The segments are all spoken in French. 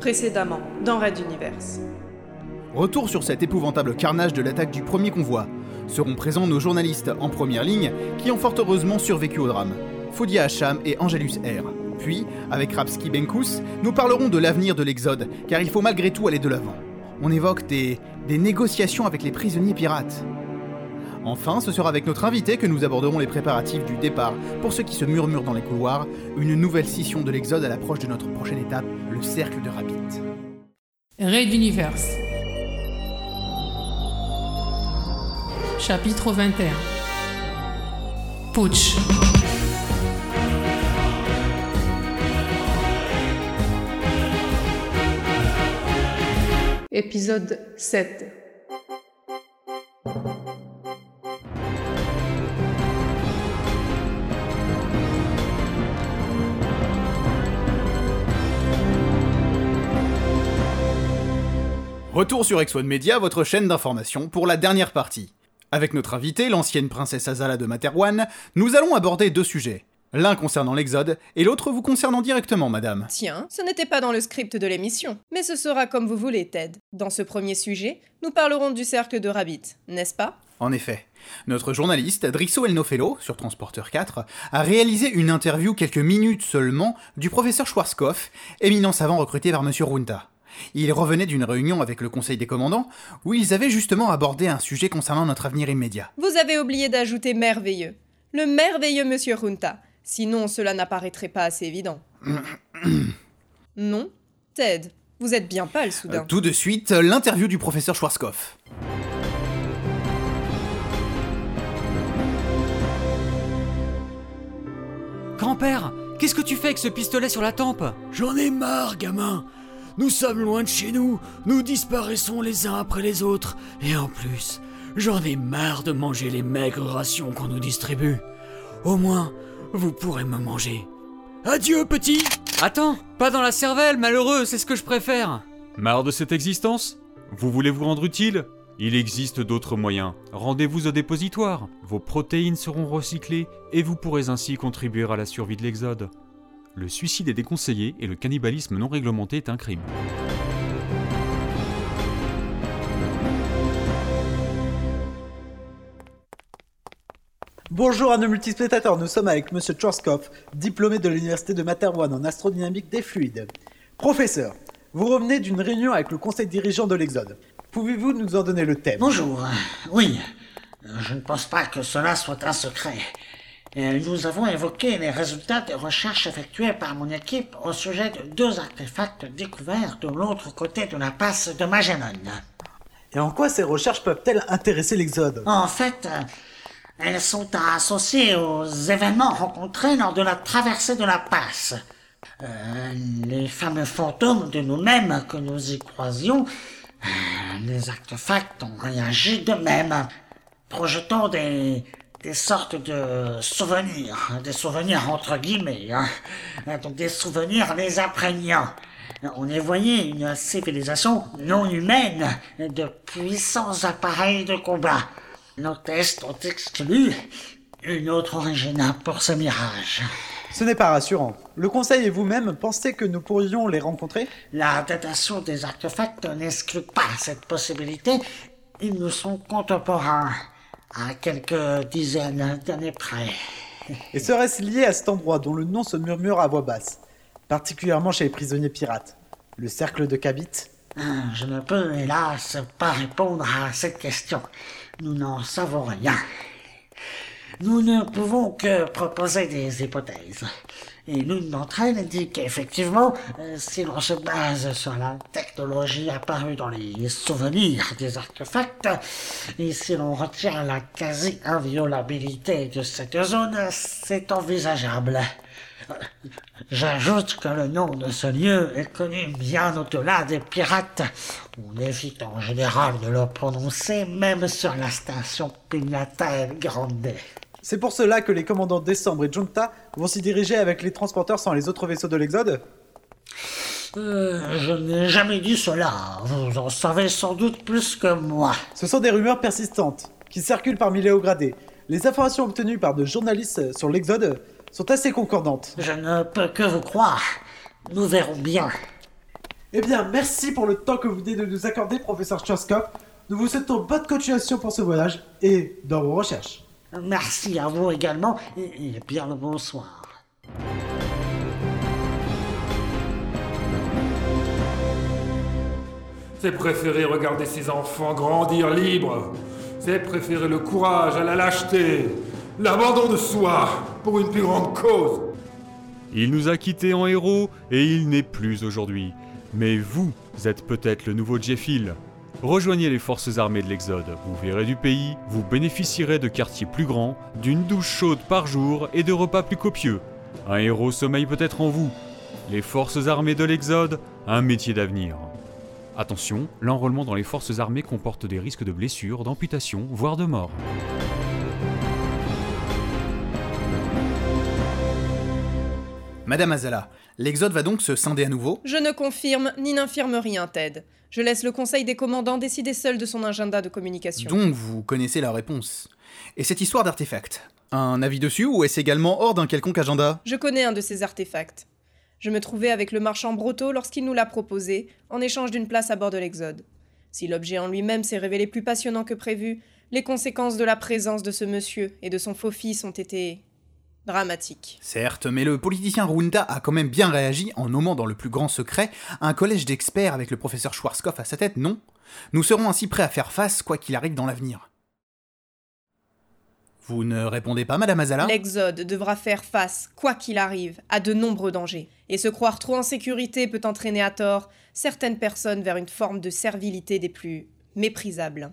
Précédemment, dans Red Universe. Retour sur cet épouvantable carnage de l'attaque du premier convoi. Seront présents nos journalistes en première ligne qui ont fort heureusement survécu au drame. Fodia Hacham et Angelus R. Puis, avec Rapski Benkus, nous parlerons de l'avenir de l'Exode, car il faut malgré tout aller de l'avant. On évoque des, des négociations avec les prisonniers pirates. Enfin, ce sera avec notre invité que nous aborderons les préparatifs du départ pour ceux qui se murmurent dans les couloirs, une nouvelle scission de l'Exode à l'approche de notre prochaine étape, le cercle de Rabbit. Raid Universe. Chapitre 21. Putsch. Épisode 7. Retour sur X1 Media, votre chaîne d'information, pour la dernière partie. Avec notre invitée, l'ancienne princesse Azala de Materwan, nous allons aborder deux sujets. L'un concernant l'Exode, et l'autre vous concernant directement, madame. Tiens, ce n'était pas dans le script de l'émission, mais ce sera comme vous voulez, Ted. Dans ce premier sujet, nous parlerons du cercle de Rabbit, n'est-ce pas? En effet. Notre journaliste, Drisso Elnofelo, sur Transporteur 4, a réalisé une interview quelques minutes seulement du professeur Schwarzkopf, éminent savant recruté par Monsieur Runta. Il revenait d'une réunion avec le conseil des commandants, où ils avaient justement abordé un sujet concernant notre avenir immédiat. Vous avez oublié d'ajouter merveilleux. Le merveilleux Monsieur Junta. Sinon, cela n'apparaîtrait pas assez évident. non Ted, vous êtes bien pâle soudain. Euh, tout de suite, l'interview du professeur Schwarzkopf. Grand-père, qu'est-ce que tu fais avec ce pistolet sur la tempe? J'en ai marre, gamin. Nous sommes loin de chez nous, nous disparaissons les uns après les autres, et en plus, j'en ai marre de manger les maigres rations qu'on nous distribue. Au moins, vous pourrez me manger. Adieu, petit Attends, pas dans la cervelle, malheureux, c'est ce que je préfère. Marre de cette existence? Vous voulez vous rendre utile? Il existe d'autres moyens. Rendez-vous au dépositoire. Vos protéines seront recyclées et vous pourrez ainsi contribuer à la survie de l'Exode. Le suicide est déconseillé et le cannibalisme non réglementé est un crime. Bonjour à nos multispectateurs, nous sommes avec Monsieur Chorskov, diplômé de l'université de Materwan en astrodynamique des fluides. Professeur, vous revenez d'une réunion avec le conseil dirigeant de l'Exode. Pouvez-vous nous en donner le thème? Bonjour. Oui, je ne pense pas que cela soit un secret. Nous avons évoqué les résultats des recherches effectuées par mon équipe au sujet de deux artefacts découverts de l'autre côté de la passe de Magellan. Et en quoi ces recherches peuvent-elles intéresser l'Exode? En fait, euh, elles sont associées aux événements rencontrés lors de la traversée de la passe. Euh, les fameux fantômes de nous-mêmes que nous y croisions, euh, les artefacts ont réagi de même, projetant des, des sortes de souvenirs, des souvenirs entre guillemets, hein. donc des souvenirs les imprégnants. On y voyait une civilisation non humaine de puissants appareils de combat. Nos tests ont exclu une autre origine pour ce mirage. Ce n'est pas rassurant. Le conseil et vous-même pensez que nous pourrions les rencontrer? La datation des artefacts n'exclut pas cette possibilité. Ils nous sont contemporains, à quelques dizaines d'années près. Et serait-ce lié à cet endroit dont le nom se murmure à voix basse Particulièrement chez les prisonniers pirates. Le cercle de Kabit Ah, Je ne peux, hélas, pas répondre à cette question. Nous n'en savons rien. Nous ne pouvons que proposer des hypothèses. Et l'une d'entre elles dit qu'effectivement, euh, si l'on se base sur la technologie apparue dans les souvenirs des artefacts, et si l'on retire la quasi-inviolabilité de cette zone, c'est envisageable. J'ajoute que le nom de ce lieu est connu bien au-delà des pirates. On évite en général de le prononcer même sur la station Pignatel Grande. C'est pour cela que les commandants Décembre et Junta vont s'y diriger avec les transporteurs sans les autres vaisseaux de l'Exode Euh, je n'ai jamais dit cela. Vous en savez sans doute plus que moi. Ce sont des rumeurs persistantes qui circulent parmi les hauts gradés. Les informations obtenues par de journalistes sur l'Exode sont assez concordantes. Je ne peux que vous croire. Nous verrons bien. Eh bien, merci pour le temps que vous venez de nous accorder, professeur Schwarzkopf. Nous vous souhaitons bonne continuation pour ce voyage et dans vos recherches. Merci à vous également et, et bien le bonsoir. C'est préférer regarder ses enfants grandir libres. C'est préférer le courage à la lâcheté, l'abandon de soi pour une plus grande cause. Il nous a quittés en héros et il n'est plus aujourd'hui. Mais vous êtes peut-être le nouveau Jeffil. Rejoignez les forces armées de l'Exode, vous verrez du pays, vous bénéficierez de quartiers plus grands, d'une douche chaude par jour et de repas plus copieux. Un héros sommeille peut-être en vous. Les forces armées de l'Exode, un métier d'avenir. Attention, l'enrôlement dans les forces armées comporte des risques de blessures, d'amputation, voire de mort. Madame Azala, l'Exode va donc se scinder à nouveau? Je ne confirme ni n'infirme rien, Ted. Je laisse le conseil des commandants décider seul de son agenda de communication. Donc vous connaissez la réponse. Et cette histoire d'artefact Un avis dessus ou est-ce également hors d'un quelconque agenda? Je connais un de ces artefacts. Je me trouvais avec le marchand Broto lorsqu'il nous l'a proposé, en échange d'une place à bord de l'Exode. Si l'objet en lui-même s'est révélé plus passionnant que prévu, les conséquences de la présence de ce monsieur et de son faux-fils ont été dramatiques. Certes, mais le politicien Runda a quand même bien réagi en nommant dans le plus grand secret un collège d'experts avec le professeur Schwarzkopf à sa tête, non? Nous serons ainsi prêts à faire face quoi qu'il arrive dans l'avenir. Vous ne répondez pas, Madame Azala? L'Exode devra faire face, quoi qu'il arrive, à de nombreux dangers. Et se croire trop en sécurité peut entraîner à tort certaines personnes vers une forme de servilité des plus méprisables.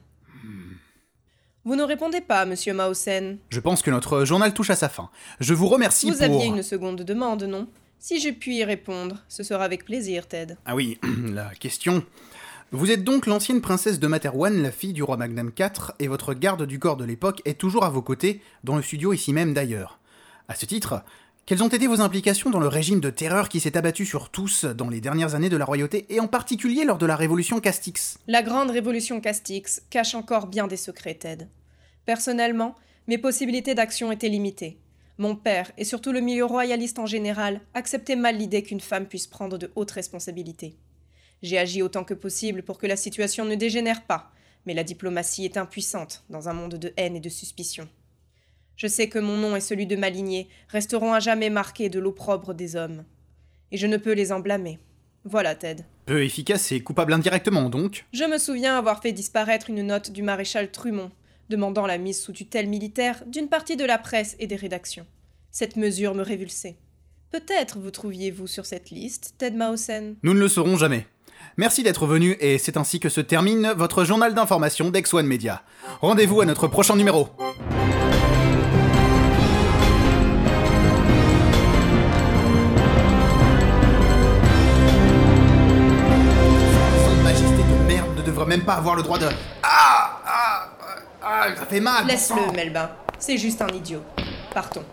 Vous ne répondez pas, monsieur Mausen. Je pense que notre journal touche à sa fin. Je vous remercie Vous pour... aviez une seconde demande, non? Si je puis y répondre, ce sera avec plaisir, Ted. Ah oui, la question. Vous êtes donc l'ancienne princesse de Materwan, la fille du roi Magnam IV, et votre garde du corps de l'époque est toujours à vos côtés, dans le studio ici même d'ailleurs. À ce titre, quelles ont été vos implications dans le régime de terreur qui s'est abattu sur tous dans les dernières années de la royauté, et en particulier lors de la révolution Castix? La grande révolution Castix cache encore bien des secrets, Ted. Personnellement, mes possibilités d'action étaient limitées. Mon père, et surtout le milieu royaliste en général, acceptaient mal l'idée qu'une femme puisse prendre de hautes responsabilités. J'ai agi autant que possible pour que la situation ne dégénère pas, mais la diplomatie est impuissante dans un monde de haine et de suspicion. Je sais que mon nom et celui de ma lignée resteront à jamais marqués de l'opprobre des hommes. Et je ne peux les en blâmer. Voilà, Ted. Peu efficace et coupable indirectement, donc Je me souviens avoir fait disparaître une note du maréchal Trumont, demandant la mise sous tutelle militaire d'une partie de la presse et des rédactions. Cette mesure me révulsait. Peut-être vous trouviez-vous sur cette liste, Ted Mausen? Nous ne le saurons jamais. Merci d'être venu, et c'est ainsi que se termine votre journal d'information d'Ex One Media. Rendez-vous à notre prochain numéro. Pas avoir le droit de. Ah Ah Ah Ça fait mal Laisse-le, Melba. C'est juste un idiot. Partons.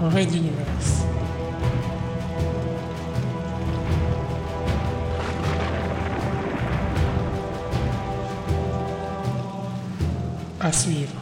Red Universe. À suivre.